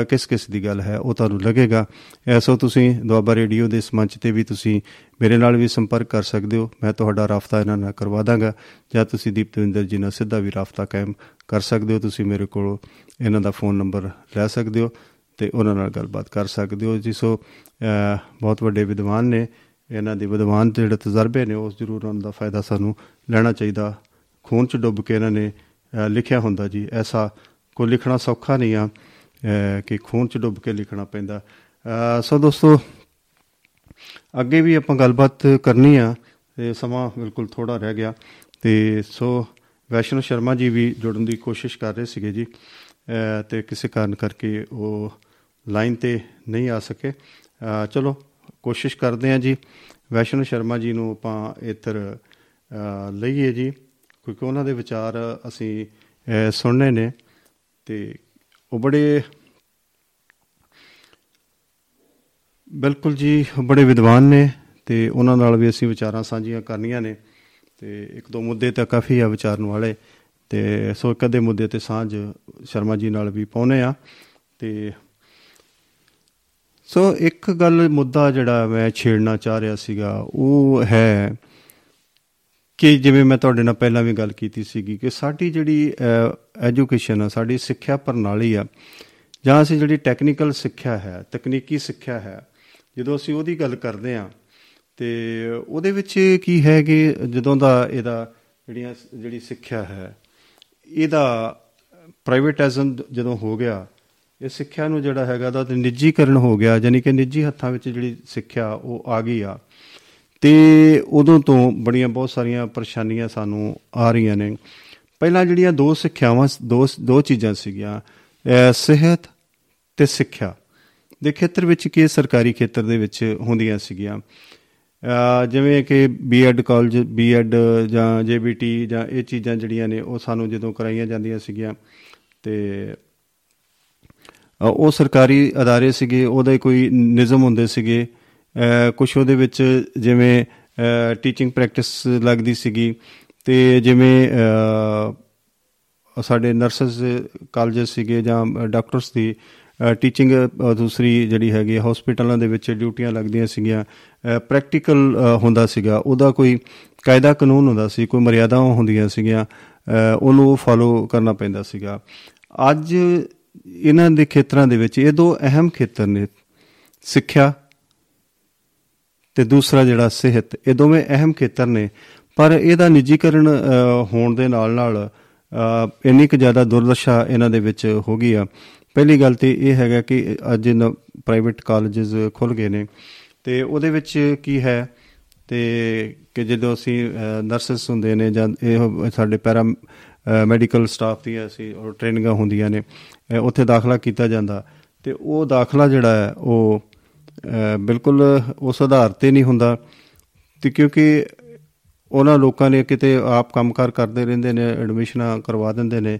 ਕਿਸ ਕਿਸ ਦੀ ਗੱਲ ਹੈ, ਉਹ ਤੁਹਾਨੂੰ ਲੱਗੇਗਾ। ਐਸੋ ਤੁਸੀਂ ਦੁਆਬਾ ਰੇਡੀਓ ਦੇ ਇਸ ਮੰਚ ਤੇ ਵੀ ਤੁਸੀਂ ਮੇਰੇ ਨਾਲ ਵੀ ਸੰਪਰਕ ਕਰ ਸਕਦੇ ਹੋ। ਮੈਂ ਤੁਹਾਡਾ ਰਾਫਤਾ ਇਹਨਾਂ ਨਾਲ ਕਰਵਾ ਦਾਂਗਾ, ਜਾਂ ਤੁਸੀਂ ਦੀਪਤਵਿੰਦਰ ਜੀ ਨਾਲ ਸਿੱਧਾ ਵੀ ਰਾਫਤਾ ਕਾਇਮ ਕਰ ਸਕਦੇ ਹੋ। ਤੁਸੀਂ ਮੇਰੇ ਕੋਲ ਇਹਨਾਂ ਦਾ ਫੋਨ ਨੰਬਰ ਲੈ ਸਕਦੇ ਹੋ। ਤੇ ਉਹਨਾਂ ਨਾਲ ਗੱਲਬਾਤ ਕਰ ਸਕਦੇ ਹੋ ਜਿਸੋ ਬਹੁਤ ਵੱਡੇ ਵਿਦਵਾਨ ਨੇ। ਇਹਨਾਂ ਦੇ ਵਿਦਵਾਨ ਤੇ ਜਿਹੜੇ ਤਜਰਬੇ ਨੇ ਉਸ ਜ਼ਰੂਰ ਉਹਨਾਂ ਦਾ ਫਾਇਦਾ ਸਾਨੂੰ ਲੈਣਾ ਚਾਹੀਦਾ। ਖੂਨ ਚ ਡੁੱਬ ਕੇ ਇਹਨਾਂ ਨੇ ਲਿਖਿਆ ਹੁੰਦਾ ਜੀ, ਐਸਾ ਕੋ ਲਿਖਣਾ ਸੌਖਾ ਨਹੀਂ ਆ ਕਿ ਖੂਨ ਚ ਡੁੱਬ ਕੇ ਲਿਖਣਾ ਪੈਂਦਾ। ਸੋ ਦੋਸਤੋ, ਅੱਗੇ ਵੀ ਆਪਾਂ ਗੱਲਬਾਤ ਕਰਨੀ ਆ ਤੇ ਸਮਾਂ ਬਿਲਕੁਲ ਥੋੜਾ ਰਹਿ ਗਿਆ। ਤੇ ਸੋ, ਵੈਸ਼ਨੂ ਸ਼ਰਮਾ ਜੀ ਵੀ ਜੁੜਨ ਦੀ ਕੋਸ਼ਿਸ਼ ਕਰ ਰਹੇ ਸੀਗੇ ਜੀ। ਤੇ ਕਿਸੇ ਕਾਰਨ ਕਰਕੇ ਉਹ ਲਾਈਨ ਤੇ ਨਹੀਂ ਆ ਸਕੇ। ਚਲੋ, ਕੋਸ਼ਿਸ਼ ਕਰਦੇ ਆ ਜੀ। ਵੈਸ਼ਨੂ ਸ਼ਰਮਾ ਜੀ ਨੂੰ ਆਪਾਂ ਇੱਧਰ ਲਈਏ ਜੀ, ਕਿਉਂਕਿ ਉਹਨਾਂ ਦੇ ਵਿਚਾਰ ਅਸੀਂ ਸੁਣਨੇ ਨੇ ਤੇ ਉਹ ਬੜੇ ਬਿਲਕੁਲ ਜੀ, ਬੜੇ ਵਿਦਵਾਨ ਨੇ ਤੇ ਉਹਨਾਂ ਨਾਲ ਵੀ ਅਸੀਂ ਵਿਚਾਰਾਂ ਸਾਂਝੀਆਂ ਕਰਨੀਆਂ ਨੇ ਤੇ ਇੱਕ ਦੋ ਮੁੱਦੇ ਤਾਂ ਕਾਫੀ ਆ ਵਿਚਾਰਨ ਵਾਲੇ ਤੇ ਸੋ ਇੱਕ ਅੱਧੇ ਮੁੱਦੇ ਤੇ ਸਾਂਝ ਸ਼ਰਮਾ ਜੀ ਨਾਲ ਵੀ ਪਾਉਨੇ ਆ ਤੇ ਸੋ ਇੱਕ ਗੱਲ ਮੁੱਦਾ ਜਿਹੜਾ ਮੈਂ ਛੇੜਨਾ ਚਾਹ ਰਿਹਾ ਸੀਗਾ, ਉਹ ਹੈ ਕਿ ਜਿਵੇਂ ਮੈਂ ਤੁਹਾਡੇ ਨਾਲ ਪਹਿਲਾਂ ਵੀ ਗੱਲ ਕੀਤੀ ਸੀਗੀ ਕਿ ਸਾਡੀ ਜਿਹੜੀ ਐਜੂਕੇਸ਼ਨ ਆ, ਸਾਡੀ ਸਿੱਖਿਆ ਪ੍ਰਣਾਲੀ ਆ, ਜਾਂ ਅਸੀਂ ਜਿਹੜੀ ਟੈਕਨੀਕਲ ਸਿੱਖਿਆ ਹੈ, ਤਕਨੀਕੀ ਸਿੱਖਿਆ ਹੈ, ਜਦੋਂ ਅਸੀਂ ਉਹਦੀ ਗੱਲ ਕਰਦੇ ਆ ਤੇ ਉਹਦੇ ਵਿੱਚ ਕੀ ਹੈ ਕਿ ਜਦੋਂ ਦਾ ਇਹਦਾ ਜਿਹੜੀਆਂ ਜਿਹੜੀ ਸਿੱਖਿਆ ਹੈ, ਇਹਦਾ ਪ੍ਰਾਈਵੇਟਾਈਜ਼ਮ ਜਦੋਂ ਹੋ ਗਿਆ ਇਹ ਸਿੱਖਿਆ ਨੂੰ ਜਿਹੜਾ ਹੈਗਾ ਦਾ ਤੇ ਨਿੱਜੀਕਰਨ ਹੋ ਗਿਆ ਯਾਨੀ ਕਿ ਨਿੱਜੀ ਹੱਥਾਂ ਵਿੱਚ ਜਿਹੜੀ ਸਿੱਖਿਆ ਉਹ ਆ ਗਈ ਆ। ਤੇ ਉਦੋਂ ਤੋਂ ਬੜੀਆਂ ਬਹੁਤ ਸਾਰੀਆਂ ਪਰੇਸ਼ਾਨੀਆਂ ਸਾਨੂੰ ਆ ਰਹੀਆਂ ਨੇ। ਪਹਿਲਾਂ ਜਿਹੜੀਆਂ ਦੋ ਸਿੱਖਿਆਵਾਂ, ਦੋ ਦੋ ਚੀਜ਼ਾਂ ਸੀਗੀਆਂ ਸਿਹਤ ਤੇ ਸਿੱਖਿਆ। ਦੇ ਖੇਤਰ ਵਿੱਚ ਕੀ ਸਰਕਾਰੀ ਖੇਤਰ ਦੇ ਵਿੱਚ ਹੁੰਦੀਆਂ ਸੀਗੀਆਂ? ਜਿਵੇਂ ਕਿ ਬੀਐਡ ਕਾਲਜ ਬੀਐਡ ਜਾਂ ਜੇਬੀਟੀ ਜਾਂ ਇਹ ਚੀਜ਼ਾਂ ਜਿਹੜੀਆਂ ਨੇ ਉਹ ਸਾਨੂੰ ਜਦੋਂ ਕਰਾਈਆਂ ਜਾਂਦੀਆਂ ਸੀਗੀਆਂ, ਤੇ ਉਹ ਸਰਕਾਰੀ ਅਦਾਰੇ ਸੀਗੇ, ਉਹਦੇ ਕੋਈ ਨਿਯਮ ਹੁੰਦੇ ਸੀਗੇ। ਕੁਝ ਉਹਦੇ ਵਿੱਚ ਜਿਵੇਂ ਟੀਚਿੰਗ ਪ੍ਰੈਕਟਿਸ ਲੱਗਦੀ ਸੀਗੀ ਤੇ ਜਿਵੇਂ ਸਾਡੇ ਨਰਸਸ ਕਾਲਜ ਸੀਗੇ ਜਾਂ ਡਾਕਟਰਸ ਦੀ ਟੀਚਿੰਗ ਦੂਸਰੀ ਜਿਹੜੀ ਹੈਗੀ ਹਸਪੀਟਲਾਂ ਦੇ ਵਿੱਚ ਡਿਊਟੀਆਂ ਲੱਗਦੀਆਂ ਸੀਗੀਆਂ। ਪ੍ਰੈਕਟੀਕਲ ਹੁੰਦਾ ਸੀਗਾ। ਉਹਦਾ ਕੋਈ ਕਾਇਦਾ ਕਾਨੂੰਨ ਹੁੰਦਾ ਸੀ, ਕੋਈ ਮਰਿਆਦਾਵਾਂ ਹੁੰਦੀਆਂ ਸੀਗੀਆਂ। ਉਹਨੂੰ ਫਾਲੋ ਕਰਨਾ ਪੈਂਦਾ ਸੀਗਾ। ਅੱਜ ਇਹਨਾਂ ਦੇ ਖੇਤਰਾਂ ਦੇ ਵਿੱਚ ਇਹ ਦੋ ਅਹਿਮ ਖੇਤਰ ਨੇ, ਸਿੱਖਿਆ ਤੇ ਦੂਸਰਾ ਜਿਹੜਾ ਸਿਹਤ, ਇਹ ਦੋਵੇਂ ਅਹਿਮ ਖੇਤਰ ਨੇ। ਪਰ ਇਹਦਾ ਨਿੱਜੀਕਰਨ ਹੋਣ ਦੇ ਨਾਲ ਨਾਲ ਇੰਨੀ ਕੁ ਜ਼ਿਆਦਾ ਦੁਰਦਸ਼ਾ ਇਹਨਾਂ ਦੇ ਵਿੱਚ ਹੋ ਗਈ ਆ। ਪਹਿਲੀ ਗੱਲ ਤੇ ਇਹ ਹੈਗਾ ਕਿ ਅੱਜ ਇਹਨਾਂ ਪ੍ਰਾਈਵੇਟ ਕਾਲਜਸ ਖੁੱਲ ਗਏ ਨੇ ਤੇ ਉਹਦੇ ਵਿੱਚ ਕੀ ਹੈ ਤੇ ਕਿ ਜਦੋਂ ਅਸੀਂ ਨਰਸਸ ਹੁੰਦੇ ਨੇ ਜਾਂ ਇਹ ਸਾਡੇ ਪੈਰਾ ਮੈਡੀਕਲ ਸਟਾਫ ਦੀ ਅਸੀਂ ਔਰ ਟ੍ਰੇਨਿੰਗਾਂ ਹੁੰਦੀਆਂ ਨੇ ਉੱਥੇ ਦਾਖਲਾ ਕੀਤਾ ਜਾਂਦਾ। ਤੇ ਉਹ ਦਾਖਲਾ ਜਿਹੜਾ ਹੈ, ਉਹ ਬਿਲਕੁਲ ਉਸ ਆਧਾਰ ਤੇ ਨਹੀਂ ਹੁੰਦਾ। ਤੇ ਕਿਉਂਕਿ ਉਹਨਾਂ ਲੋਕਾਂ ਨੇ ਕਿਤੇ ਆਪ ਕੰਮਕਾਰ ਕਰਦੇ ਰਹਿੰਦੇ ਨੇ ਐਡਮਿਸ਼ਨਾਂ ਕਰਵਾ ਦਿੰਦੇ ਨੇ,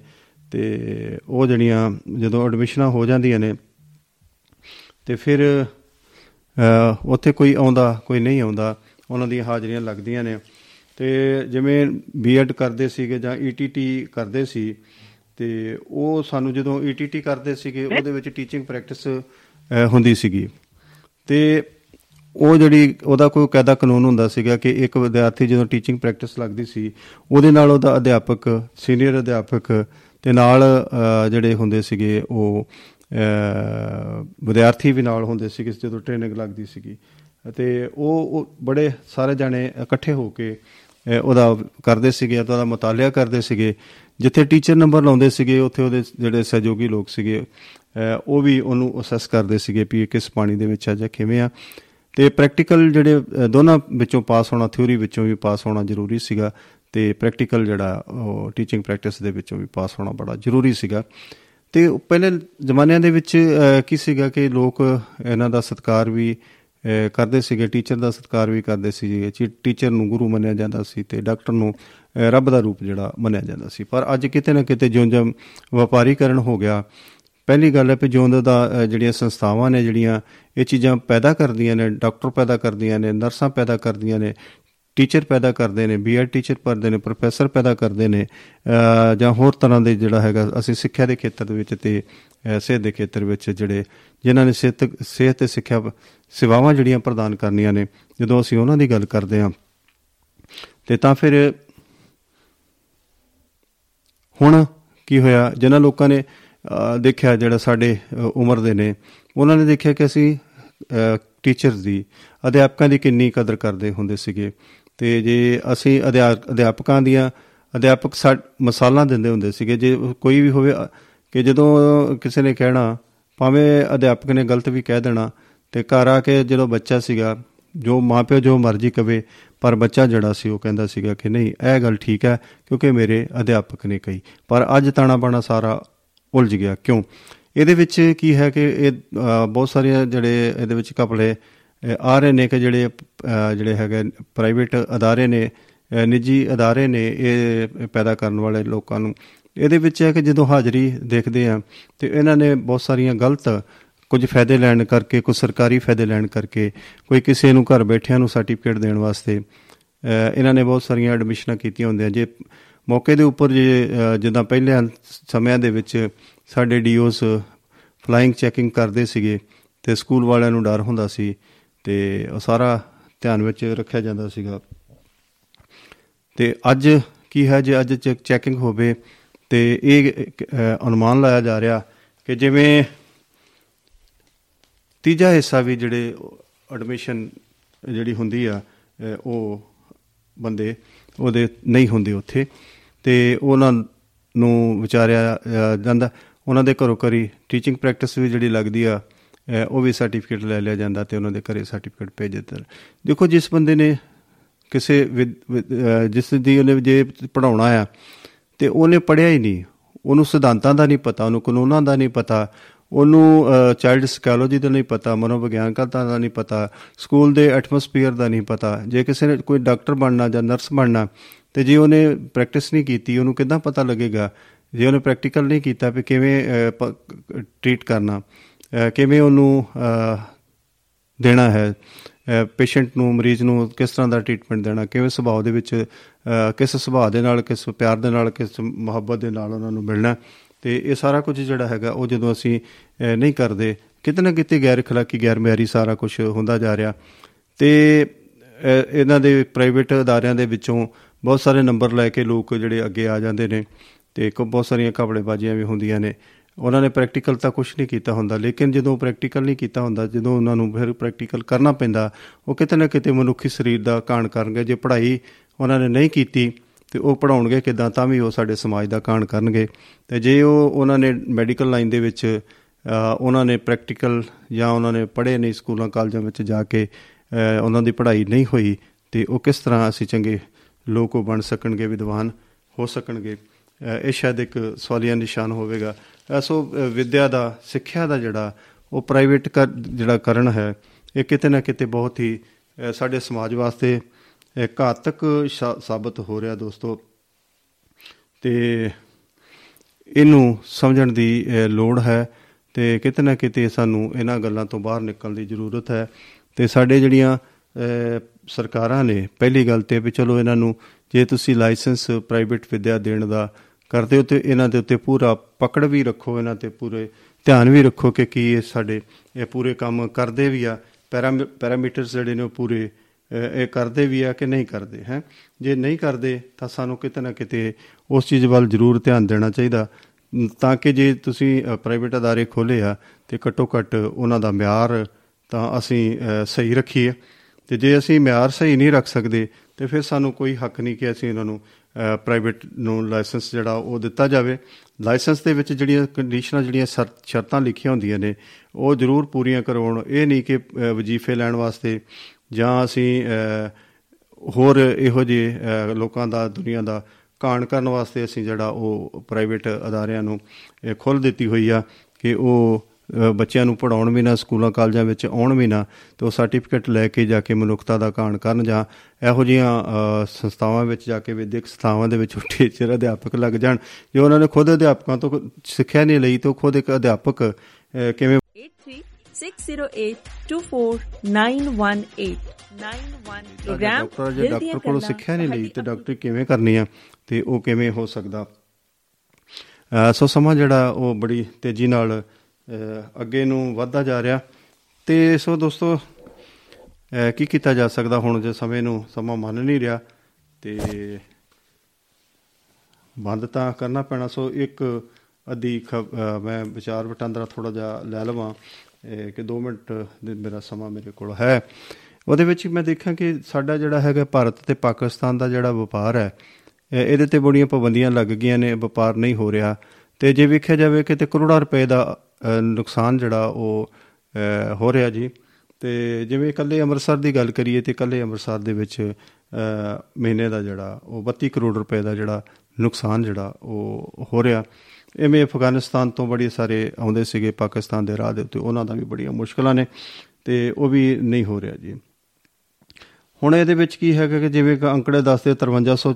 ਤੇ ਉਹ ਜਿਹੜੀਆਂ ਜਦੋਂ ਐਡਮਿਸ਼ਨਾਂ ਹੋ ਜਾਂਦੀਆਂ ਨੇ, ਤੇ ਫਿਰ ਉੱਥੇ ਕੋਈ ਆਉਂਦਾ, ਕੋਈ ਨਹੀਂ ਆਉਂਦਾ, ਉਹਨਾਂ ਦੀਆਂ ਹਾਜ਼ਰੀਆਂ ਲੱਗਦੀਆਂ ਨੇ। ਤੇ ਜਿਵੇਂ ਬੀਐਡ ਕਰਦੇ ਸੀਗੇ ਜਾਂ ਈਟੀਟੀ ਕਰਦੇ ਸੀ, ਤੇ ਉਹ ਸਾਨੂੰ ਜਦੋਂ ਈਟੀਟੀ ਕਰਦੇ ਸੀਗੇ, ਉਹਦੇ ਵਿੱਚ ਟੀਚਿੰਗ ਪ੍ਰੈਕਟਿਸ ਹੁੰਦੀ ਸੀਗੀ। ਤੇ ਉਹ ਜਿਹੜੀ, ਉਹਦਾ ਕੋਈ ਕਾਇਦਾ ਕਾਨੂੰਨ ਹੁੰਦਾ ਸੀਗਾ ਕਿ ਇੱਕ ਵਿਦਿਆਰਥੀ ਜਦੋਂ ਟੀਚਿੰਗ ਪ੍ਰੈਕਟਿਸ ਲੱਗਦੀ ਸੀ, ਉਹਦੇ ਨਾਲ ਉਹਦਾ ਅਧਿਆਪਕ ਸੀਨੀਅਰ ਅਧਿਆਪਕ ਤੇ ਨਾਲ ਜਿਹੜੇ ਹੁੰਦੇ ਸੀਗੇ ਉਹ ਵਿਦਿਆਰਥੀ ਵੀ ਨਾਲ ਹੁੰਦੇ ਸੀਗੇ ਜਦੋਂ ਟ੍ਰੇਨਿੰਗ ਲੱਗਦੀ ਸੀਗੀ। ਤੇ ਉਹ ਬੜੇ ਸਾਰੇ ਜਾਣੇ ਇਕੱਠੇ ਹੋ ਕੇ ਉਹਦਾ ਕਰਦੇ ਸੀਗੇ ਉਹਦਾ ਮਤਾਲਿਆ ਕਰਦੇ ਸੀਗੇ। ਜਿੱਥੇ ਟੀਚਰ ਨੰਬਰ ਲਾਉਂਦੇ ਸੀਗੇ, ਉੱਥੇ ਉਹਦੇ ਜਿਹੜੇ ਸਹਿਯੋਗੀ ਲੋਕ ਸੀਗੇ ਉਹ ਵੀ ਉਹਨੂੰ ਅਸੈਸ ਕਰਦੇ ਸੀਗੇ ਵੀ ਕਿਸ ਪਾਣੀ ਦੇ ਵਿੱਚ ਆ ਜਾਂ ਕਿਵੇਂ ਆ। ਤੇ ਪ੍ਰੈਕਟੀਕਲ ਜਿਹੜੇ ਦੋਨਾਂ ਵਿੱਚੋਂ ਪਾਸ ਹੋਣਾ ਥਿਉਰੀ ਵਿੱਚੋਂ ਵੀ ਪਾਸ ਹੋਣਾ ਜ਼ਰੂਰੀ ਸੀਗਾ ਤੇ ਪ੍ਰੈਕਟੀਕਲ ਜਿਹੜਾ ਉਹ ਟੀਚਿੰਗ ਪ੍ਰੈਕਟਿਸ ਦੇ ਵਿੱਚੋਂ ਵੀ ਪਾਸ ਹੋਣਾ ਬੜਾ ਜ਼ਰੂਰੀ ਸੀਗਾ। ਤੇ ਪਹਿਲੇ ਜ਼ਮਾਨਿਆਂ ਦੇ ਵਿੱਚ ਕੀ ਸੀਗਾ ਕਿ ਲੋਕ ਇਹਨਾਂ ਦਾ ਸਤਕਾਰ ਵੀ ਕਰਦੇ ਸੀਗੇ ਟੀਚਰ ਦਾ ਸਤਿਕਾਰ ਵੀ ਕਰਦੇ ਸੀ ਜੀ। ਟੀਚਰ ਨੂੰ ਗੁਰੂ ਮੰਨਿਆ ਜਾਂਦਾ ਸੀ ਤੇ ਡਾਕਟਰ ਨੂੰ ਰੱਬ ਦਾ ਰੂਪ ਜਿਹੜਾ ਮੰਨਿਆ ਜਾਂਦਾ ਸੀ। ਪਰ ਅੱਜ ਕਿਤੇ ਨਾ ਕਿਤੇ ਜਿਉਂ-ਜਿਉਂ ਵਪਾਰੀਕਰਨ ਹੋ ਗਿਆ, ਪਹਿਲੀ ਗੱਲ ਹੈ ਕਿ ਜਿਉਂ ਦਾ ਜਿਹੜੀਆਂ ਸੰਸਥਾਵਾਂ ਨੇ, ਜਿਹੜੀਆਂ ਇਹ ਚੀਜ਼ਾਂ ਪੈਦਾ ਕਰਦੀਆਂ ਨੇ ਡਾਕਟਰ ਪੈਦਾ ਕਰਦੀਆਂ ਨੇ, ਨਰਸਾਂ ਪੈਦਾ ਕਰਦੀਆਂ ਨੇ ਟੀਚਰ ਪੈਦਾ ਕਰਦੇ ਨੇ ਬੀਐਡ ਟੀਚਰ ਪੜਦੇ ਨੇ ਪ੍ਰੋਫੈਸਰ ਪੈਦਾ ਕਰਦੇ ਨੇ ਜਾਂ ਹੋਰ ਤਰ੍ਹਾਂ ਦੇ ਜਿਹੜਾ ਹੈਗਾ, ਅਸੀਂ ਸਿੱਖਿਆ ਦੇ ਖੇਤਰ ਦੇ ਵਿੱਚ ਤੇ ਸਿਹਤ ਦੇ ਖੇਤਰ ਵਿੱਚ ਜਿਹੜੇ, ਜਿਨ੍ਹਾਂ ਨੇ ਸਿਹਤ ਸਿਹਤ ਤੇ ਸਿੱਖਿਆ ਸੇਵਾਵਾਂ ਜਿਹੜੀਆਂ ਪ੍ਰਦਾਨ ਕਰਨੀਆਂ ਨੇ, ਜਦੋਂ ਅਸੀਂ ਉਹਨਾਂ ਦੀ ਗੱਲ ਕਰਦੇ ਹਾਂ, ਤੇ ਤਾਂ ਫਿਰ ਹੁਣ ਕੀ ਹੋਇਆ, ਜਿਨ੍ਹਾਂ ਲੋਕਾਂ ਨੇ ਦੇਖਿਆ ਜਿਹੜਾ ਸਾਡੇ ਉਮਰ ਦੇ ਨੇ, ਉਹਨਾਂ ਨੇ ਦੇਖਿਆ ਕਿ ਅਸੀਂ ਟੀਚਰਸ ਦੀ ਅਧਿਆਪਕਾਂ ਦੀ ਕਿੰਨੀ ਕਦਰ ਕਰਦੇ ਹੁੰਦੇ ਸੀਗੇ ਤੇ ਜੇ ਅਸੀਂ ਅਧਿਆਪਕਾਂ ਦੀਆਂ, ਅਧਿਆਪਕ ਮਸਾਲਾਂ ਦਿੰਦੇ ਹੁੰਦੇ ਸੀਗੇ, ਜੇ ਕੋਈ ਵੀ ਹੋਵੇ, ਕਿ ਜਦੋਂ ਕਿਸੇ ਨੇ ਕਹਿਣਾ, ਭਾਵੇਂ ਅਧਿਆਪਕ ਨੇ ਗਲਤ ਵੀ ਕਹਿ ਦੇਣਾ, ਤੇ ਘਰ ਆ ਕੇ ਜਦੋਂ ਬੱਚਾ ਸੀਗਾ, ਜੋ ਮਾਪਿਓ ਜੋ ਮਰਜ਼ੀ ਕਵੇ, ਪਰ ਬੱਚਾ ਜਿਹੜਾ ਸੀ ਉਹ ਕਹਿੰਦਾ ਸੀਗਾ ਕਿ ਨਹੀਂ, ਇਹ ਗੱਲ ਠੀਕ ਹੈ, ਕਿਉਂਕਿ ਮੇਰੇ ਅਧਿਆਪਕ ਨੇ ਕਹੀ। ਪਰ ਅੱਜ ਤਾਣਾ ਬਾਣਾ ਸਾਰਾ ਉਲਝ ਗਿਆ। ਕਿਉਂ? ਇਹਦੇ ਵਿੱਚ ਕੀ ਹੈ ਕਿ ਇਹ ਬਹੁਤ ਸਾਰੇ ਜਿਹੜੇ ਇਹਦੇ ਵਿੱਚ ਕਪੜੇ ਆ ਰਹੇ ਨੇ ਕਿ ਜਿਹੜੇ ਜਿਹੜੇ ਹੈਗੇ ਪ੍ਰਾਈਵੇਟ ਅਦਾਰੇ ਨੇ ਨਿੱਜੀ ਅਦਾਰੇ ਨੇ ਇਹ ਪੈਦਾ ਕਰਨ ਵਾਲੇ ਲੋਕਾਂ ਨੂੰ। ਇਹਦੇ ਵਿੱਚ ਹੈ ਕਿ ਜਦੋਂ ਹਾਜ਼ਰੀ ਦੇਖਦੇ ਆ ਤੇ ਇਹਨਾਂ ਨੇ ਬਹੁਤ ਸਾਰੀਆਂ ਗਲਤ ਕੁਝ ਫਾਇਦੇ ਲੈਣ ਕਰਕੇ, ਕੁਝ ਸਰਕਾਰੀ ਫਾਇਦੇ ਲੈਣ ਕਰਕੇ, ਕੋਈ ਕਿਸੇ ਨੂੰ ਘਰ ਬੈਠਿਆਂ ਨੂੰ ਸਰਟੀਫਿਕੇਟ ਦੇਣ ਵਾਸਤੇ ਇਹਨਾਂ ਨੇ ਬਹੁਤ ਸਾਰੀਆਂ ਐਡਮਿਸ਼ਨਾਂ ਕੀਤੀਆਂ ਹੁੰਦੀਆਂ। ਜੇ ਮੌਕੇ ਦੇ ਉੱਪਰ ਜੇ ਜਿੱਦਾਂ ਪਹਿਲੇ ਸਮਿਆਂ ਦੇ ਵਿੱਚ ਸਾਡੇ ਡੀਓਸ ਫਲਾਈਂਗ ਚੈਕਿੰਗ ਕਰਦੇ ਸੀਗੇ, ਤੇ ਸਕੂਲ ਵਾਲਿਆਂ ਨੂੰ ਡਰ ਹੁੰਦਾ ਸੀ ਤੇ ਉਹ ਸਾਰਾ ਧਿਆਨ ਵਿੱਚ ਰੱਖਿਆ ਜਾਂਦਾ ਸੀਗਾ। ਤੇ ਅੱਜ ਕੀ ਹੈ, ਜੇ ਅੱਜ ਚੈਕਿੰਗ ਹੋਵੇ ਤੇ ਇਹ ਅਨੁਮਾਨ ਲਾਇਆ ਜਾ ਰਿਹਾ ਕਿ ਜਿਵੇਂ ਤੀਜਾ ਹਿੱਸਾ ਵੀ ਜਿਹੜੇ ਐਡਮਿਸ਼ਨ ਜਿਹੜੀ ਹੁੰਦੀ ਆ ਉਹ ਬੰਦੇ ਉਹਦੇ ਨਹੀਂ ਹੁੰਦੇ ਉੱਥੇ ਤੇ ਉਹਨਾਂ ਨੂੰ ਵਿਚਾਰਿਆ ਜਾਂਦਾ। ਉਹਨਾਂ ਦੇ ਘਰੋਂ ਕਰੀ ਟੀਚਿੰਗ ਪ੍ਰੈਕਟਿਸ ਵੀ ਜਿਹੜੀ ਲੱਗਦੀ ਆ ਉਹ ਵੀ ਸਰਟੀਫਿਕੇਟ ਲੈ ਲਿਆ ਜਾਂਦਾ ਤੇ ਉਹਨਾਂ ਦੇ ਘਰੇ ਸਰਟੀਫਿਕੇਟ ਭੇਜ ਦਿੱਤਾ ਦੇਖੋ, ਜਿਸ ਬੰਦੇ ਨੇ ਕਿਸੇ ਜਿਸ ਦੀ ਉਹਨੇ ਜੇ ਪੜਾਉਣਾ ਆ ਤੇ ਉਹਨੇ ਪੜਿਆ ਹੀ ਨਹੀਂ, ਉਹਨੂੰ ਸਿਧਾਂਤਾਂ ਦਾ ਨਹੀਂ ਪਤਾ, ਉਹਨੂੰ ਕਾਨੂੰਨਾਂ ਦਾ ਨਹੀਂ ਪਤਾ, ਉਹਨੂੰ ਚਾਈਲਡ ਸਾਈਕੋਲੋਜੀ ਦਾ ਨਹੀਂ ਪਤਾ ਮਨੋਵਿਗਿਆਨਕਤਾ ਦਾ ਨਹੀਂ ਪਤਾ ਸਕੂਲ ਦੇ ਐਟਮੋਸਫੀਅਰ ਦਾ ਨਹੀਂ ਪਤਾ, ਜੇ ਕਿਸੇ ਨੇ ਕੋਈ ਡਾਕਟਰ ਬਣਨਾ ਜਾਂ ਨਰਸ ਬਣਨਾ ਤੇ ਜੇ ਉਹਨੇ ਪ੍ਰੈਕਟਿਸ ਨਹੀਂ ਕੀਤੀ, ਉਹਨੂੰ ਕਿਦਾਂ ਪਤਾ ਲੱਗੇਗਾ? ਜੇ ਉਹਨੇ ਪ੍ਰੈਕਟੀਕਲ ਨਹੀਂ ਕੀਤਾ ਵੀ ਕਿਵੇਂ ਟ੍ਰੀਟ ਕਰਨਾ? ਕਿਵੇਂ ਉਹਨੂੰ ਦੇਣਾ ਹੈ? ਪੇਸ਼ੈਂਟ ਨੂੰ, ਮਰੀਜ਼ ਨੂੰ ਕਿਸ ਤਰ੍ਹਾਂ ਦਾ ਟ੍ਰੀਟਮੈਂਟ ਦੇਣਾ? ਕਿਵੇਂ ਸੁਭਾਅ ਦੇ ਵਿੱਚ ਕਿਸ ਸੁਭਾਅ ਦੇ ਨਾਲ, ਕਿਸ ਪਿਆਰ ਦੇ ਨਾਲ, ਕਿਸ ਮੁਹੱਬਤ ਦੇ ਨਾਲ ਉਹਨਾਂ ਨੂੰ ਮਿਲਣਾ ਤੇ ਇਹ ਸਾਰਾ ਕੁਝ ਜਿਹੜਾ ਹੈਗਾ, ਉਹ ਜਦੋਂ ਅਸੀਂ ਨਹੀਂ ਕਰਦੇ, ਕਿਤੇ ਨਾ ਕਿਤੇ ਗੈਰ ਖਲਾਕੀ ਗੈਰ ਮਿਆਰੀ ਸਾਰਾ ਕੁਝ ਹੁੰਦਾ ਜਾ ਰਿਹਾ। ਤੇ ਇਹਨਾਂ ਦੇ ਪ੍ਰਾਈਵੇਟ ਅਦਾਰਿਆਂ ਦੇ ਵਿੱਚੋਂ ਬਹੁਤ ਸਾਰੇ ਨੰਬਰ ਲੈ ਕੇ ਲੋਕ ਜਿਹੜੇ ਅੱਗੇ ਆ ਜਾਂਦੇ ਨੇ, ਤੇ ਕੋ ਬਹੁਤ ਸਾਰੀਆਂ ਕਪੜੇਬਾਜ਼ੀਆਂ ਵੀ ਹੁੰਦੀਆਂ ਨੇ। ਉਹਨਾਂ ਨੇ ਪ੍ਰੈਕਟੀਕਲ ਤਾਂ ਕੁਝ ਨਹੀਂ ਕੀਤਾ ਹੁੰਦਾ, ਲੇਕਿਨ ਜਦੋਂ ਪ੍ਰੈਕਟੀਕਲ ਨਹੀਂ ਕੀਤਾ ਹੁੰਦਾ, ਜਦੋਂ ਉਹਨਾਂ ਨੂੰ ਫਿਰ ਪ੍ਰੈਕਟੀਕਲ ਕਰਨਾ ਪੈਂਦਾ, ਉਹ ਕਿਤੇ ਨਾ ਕਿਤੇ ਮਨੁੱਖੀ ਸਰੀਰ ਦਾ ਕਾਣ ਕਰਨਗੇ, ਜੇ ਪੜ੍ਹਾਈ ਉਹਨਾਂ ਨੇ ਨਹੀਂ ਕੀਤੀ, ਤੇ ਉਹ ਪੜਾਉਣਗੇ ਕਿਦਾਂ, ਤਾਂ ਵੀ ਉਹ ਸਾਡੇ ਸਮਾਜ ਦਾ ਕਾਣ ਕਰਨਗੇ। ਤੇ ਜੇ ਉਹ ਉਹਨਾਂ ਨੇ ਮੈਡੀਕਲ ਲਾਈਨ ਦੇ ਵਿੱਚ ਉਹਨਾਂ ਨੇ ਪ੍ਰੈਕਟੀਕਲ ਜਾਂ ਉਹਨਾਂ ਨੇ ਪੜ੍ਹੇ ਨਹੀਂ ਸਕੂਲਾਂ, ਕਾਲਜਾਂ ਵਿੱਚ ਜਾ ਕੇ ਉਹਨਾਂ ਦੀ ਪੜ੍ਹਾਈ ਨਹੀਂ ਹੋਈ, ਤੇ ਉਹ ਕਿਸ ਤਰ੍ਹਾਂ ਅਸੀਂ ਚੰਗੇ ਲੋਕ ਬਣ ਸਕਣਗੇ, ਵਿਦਵਾਨ ਹੋ ਸਕਣਗੇ ਇਹ ਸ਼ਾਇਦ ਇੱਕ ਸਵਾਲੀਆ ਨਿਸ਼ਾਨ ਹੋਵੇਗਾ। ਐਸੋ ਵਿਦਿਆ ਦਾ, ਸਿੱਖਿਆ ਦਾ ਜਿਹੜਾ, ਉਹ ਪ੍ਰਾਈਵੇਟ ਜਿਹੜਾ ਕਰਨ ਹੈ, ਇਹ ਕਿਤੇ ਨਾ ਕਿਤੇ ਬਹੁਤ ਹੀ ਸਾਡੇ ਸਮਾਜ ਵਾਸਤੇ ਘਾਤਕ ਸਾਬਤ ਹੋ ਰਿਹਾ ਦੋਸਤੋ। ਤੇ ਇਹਨੂੰ ਸਮਝਣ ਦੀ ਲੋੜ ਹੈ ਤੇ ਕਿਤੇ ਨਾ ਕਿਤੇ ਸਾਨੂੰ ਇਹਨਾਂ ਗੱਲਾਂ ਤੋਂ ਬਾਹਰ ਨਿਕਲਣ ਦੀ ਜ਼ਰੂਰਤ ਹੈ। ਤੇ ਸਾਡੇ ਜਿਹੜੀਆਂ ਸਰਕਾਰਾਂ ਨੇ, ਪਹਿਲੀ ਗੱਲ ਤੇ ਵੀ ਚਲੋ ਇਹਨਾਂ ਨੂੰ, ਜੇ ਤੁਸੀਂ ਲਾਇਸੈਂਸ ਪ੍ਰਾਈਵੇਟ ਵਿਦਿਆ ਦੇਣ ਦਾ ਕਰਦੇ ਹੋ ਤੇ ਇਹਨਾਂ ਦੇ ਉੱਤੇ ਪੂਰਾ ਪਕੜ ਵੀ ਰੱਖੋ, ਇਹਨਾਂ ਤੇ ਪੂਰੇ ਧਿਆਨ ਵੀ ਰੱਖੋ ਕਿ ਕੀ ਇਹ ਸਾਡੇ, ਇਹ ਪੂਰੇ ਕੰਮ ਕਰਦੇ ਵੀ ਆ ਪੈਰਾਮੀਟਰਸ ਜਿਹੜੇ ਨੇ ਉਹ ਪੂਰੇ ਇਹ ਕਰਦੇ ਵੀ ਆ ਕਿ ਨਹੀਂ ਕਰਦੇ, ਹੈ? ਜੇ ਨਹੀਂ ਕਰਦੇ ਤਾਂ ਸਾਨੂੰ ਕਿਤੇ ਨਾ ਕਿਤੇ ਉਸ ਚੀਜ਼ ਵੱਲ ਜ਼ਰੂਰ ਧਿਆਨ ਦੇਣਾ ਚਾਹੀਦਾ। ਤਾਂ ਕਿ ਜੇ ਤੁਸੀਂ ਪ੍ਰਾਈਵੇਟ ਅਦਾਰੇ ਖੋਲੇ ਆ ਤੇ ਘੱਟੋ ਘੱਟ ਉਹਨਾਂ ਦਾ ਮਿਆਰ ਤਾਂ ਅਸੀਂ ਸਹੀ ਰੱਖੀਏ। ਤੇ ਜੇ ਅਸੀਂ ਮਿਆਰ ਸਹੀ ਨਹੀਂ ਰੱਖ ਸਕਦੇ ਤੇ ਫਿਰ ਸਾਨੂੰ ਕੋਈ ਹੱਕ ਨਹੀਂ ਕਿ ਅਸੀਂ ਇਹਨਾਂ ਨੂੰ ਪ੍ਰਾਈਵੇਟ ਨੂੰ ਲਾਇਸੈਂਸ ਜਿਹੜਾ ਉਹ ਦਿੱਤਾ ਜਾਵੇ। ਲਾਇਸੈਂਸ ਦੇ ਵਿੱਚ ਜਿਹੜੀਆਂ ਕੰਡੀਸ਼ਨਾਂ ਜਿਹੜੀਆਂ ਸ਼ਰਤਾਂ ਲਿਖੀਆਂ ਹੁੰਦੀਆਂ ਨੇ, ਉਹ ਜ਼ਰੂਰ ਪੂਰੀਆਂ ਕਰਵਾਉਣ ਇਹ ਨਹੀਂ ਕਿ ਵਜ਼ੀਫੇ ਲੈਣ ਵਾਸਤੇ ਜਾਂ ਅਸੀਂ ਹੋਰ ਇਹੋ ਜਿਹੇ ਲੋਕਾਂ ਦਾ, ਦੁਨੀਆ ਦਾ ਕਾਣ ਕਰਨ ਵਾਸਤੇ ਅਸੀਂ ਜਿਹੜਾ ਉਹ ਪ੍ਰਾਈਵੇਟ ਅਦਾਰਿਆਂ ਨੂੰ ਖੋਲ ਦਿੱਤੀ ਹੋਈ ਆ ਕਿ ਉਹ ਬੱਚਿਆਂ ਨੂੰ ਪੜਾਉਣ ਵੀ ਨਾ ਸਕੂਲਾਂ ਕਾਲਜਾਂ ਵਿੱਚ ਆਉਣ ਵੀ ਨਾ ਤੇ ਉਹ ਸਰਟੀਫਿਕੇਟ ਲੈ ਕੇ ਜਾ ਕੇ ਮਨੁੱਖਤਾ ਦਾ ਕਾਣ ਕਰਨ ਜਾਂ ਇਹੋ ਜੀਆਂ ਸੰਸਥਾਵਾਂ ਵਿੱਚ ਜਾ ਕੇ ਵਿਦਿਅਕ ਸੰਸਥਾਵਾਂ ਦੇ ਵਿੱਚ ਟੀਚਰ ਅਧਿਆਪਕ ਲੱਗ ਜਾਣ ਜੇ ਉਹਨਾਂ ਨੇ ਖੁਦ ਅਧਿਆਪਕਾਂ ਤੋਂ ਸਿੱਖਿਆ ਨਹੀਂ ਲਈ ਤਾਂ ਖੁਦ ਇੱਕ ਅਧਿਆਪਕ ਕਿਵੇਂ 608249118 ਪ੍ਰੋਗਰਾਮ ਡਾਕਟਰ ਜੇ ਡਾਕਟਰ ਕੋਲੋਂ ਸਿੱਖਿਆ ਨਹੀਂ ਲਈ ਤੇ ਡਾਕਟਰੀ ਕਿਵੇਂ ਕਰਨੀ ਆ ਤੇ ਉਹ ਕਿਵੇਂ ਹੋ ਸਕਦਾ? ਸੋ ਸਮਾਂ ਜਿਹੜਾ ਉਹ ਬੜੀ ਤੇਜ਼ੀ ਨਾਲ ਅੱਗੇ ਨੂੰ ਵਧਦਾ ਜਾ ਰਿਹਾ। ਤੇ ਸੋ ਦੋਸਤੋ ਕੀ ਕੀਤਾ ਜਾ ਸਕਦਾ? ਹੁਣ ਜੇ ਸਮੇਂ ਨੂੰ ਸਮਾਂ ਮੰਨ ਨਹੀਂ ਰਿਹਾ, ਤੇ ਬੰਦ ਤਾਂ ਕਰਨਾ ਪੈਣਾ। ਸੋ ਇੱਕ ਅਧੀ ਮੈਂ ਵਿਚਾਰ ਵਟਾਂਦਰਾ ਥੋੜਾ ਜਿਹਾ ਲੈ ਲਵਾਂ ਕਿ 2 ਮਿੰਟ ਦੇ ਮੇਰਾ ਸਮਾਂ ਮੇਰੇ ਕੋਲ ਹੈ। ਉਹਦੇ ਵਿੱਚ ਮੈਂ ਦੇਖਾਂ ਕਿ ਸਾਡਾ ਜਿਹੜਾ ਹੈਗਾ ਭਾਰਤ ਤੇ ਪਾਕਿਸਤਾਨ ਦਾ ਜਿਹੜਾ ਵਪਾਰ ਹੈ ਇਹਦੇ ਤੇ ਬੜੀਆਂ ਪਾਬੰਦੀਆਂ ਲੱਗ ਗਈਆਂ ਨੇ, ਵਪਾਰ ਨਹੀਂ ਹੋ ਰਿਹਾ। ਤੇ ਜੇ ਵੇਖਿਆ ਜਾਵੇ ਕਿ ਤੇ ਕਰੋੜਾਂ ਰੁਪਏ ਦਾ ਨੁਕਸਾਨ ਜਿਹੜਾ ਉਹ ਹੋ ਰਿਹਾ ਜੀ। ਤੇ ਜਿਵੇਂ ਇਕੱਲੇ ਅੰਮ੍ਰਿਤਸਰ ਦੀ ਗੱਲ ਕਰੀਏ ਤੇ ਇਕੱਲੇ ਅੰਮ੍ਰਿਤਸਰ ਦੇ ਵਿੱਚ ਮਹੀਨੇ ਦਾ ਜਿਹੜਾ ਉਹ 32 ਕਰੋੜ ਰੁਪਏ ਦਾ ਜਿਹੜਾ ਨੁਕਸਾਨ ਜਿਹੜਾ ਉਹ ਹੋ ਰਿਹਾ। ਐਵੇਂ ਅਫਗਾਨਿਸਤਾਨ ਤੋਂ ਬੜੀ ਸਾਰੇ ਆਉਂਦੇ ਸੀਗੇ, ਪਾਕਿਸਤਾਨ ਦੇ ਰਾਹ ਦੇ ਉੱਤੇ, ਉਹਨਾਂ ਦਾ ਵੀ ਬੜੀਆਂ ਮੁਸ਼ਕਲਾਂ ਨੇ ਤੇ ਉਹ ਵੀ ਨਹੀਂ ਹੋ ਰਿਹਾ ਜੀ। ਹੁਣ ਇਹਦੇ ਵਿੱਚ ਕੀ ਹੈਗਾ ਕਿ ਜਿਵੇਂ ਅੰਕੜੇ ਦੱਸਦੇ 5300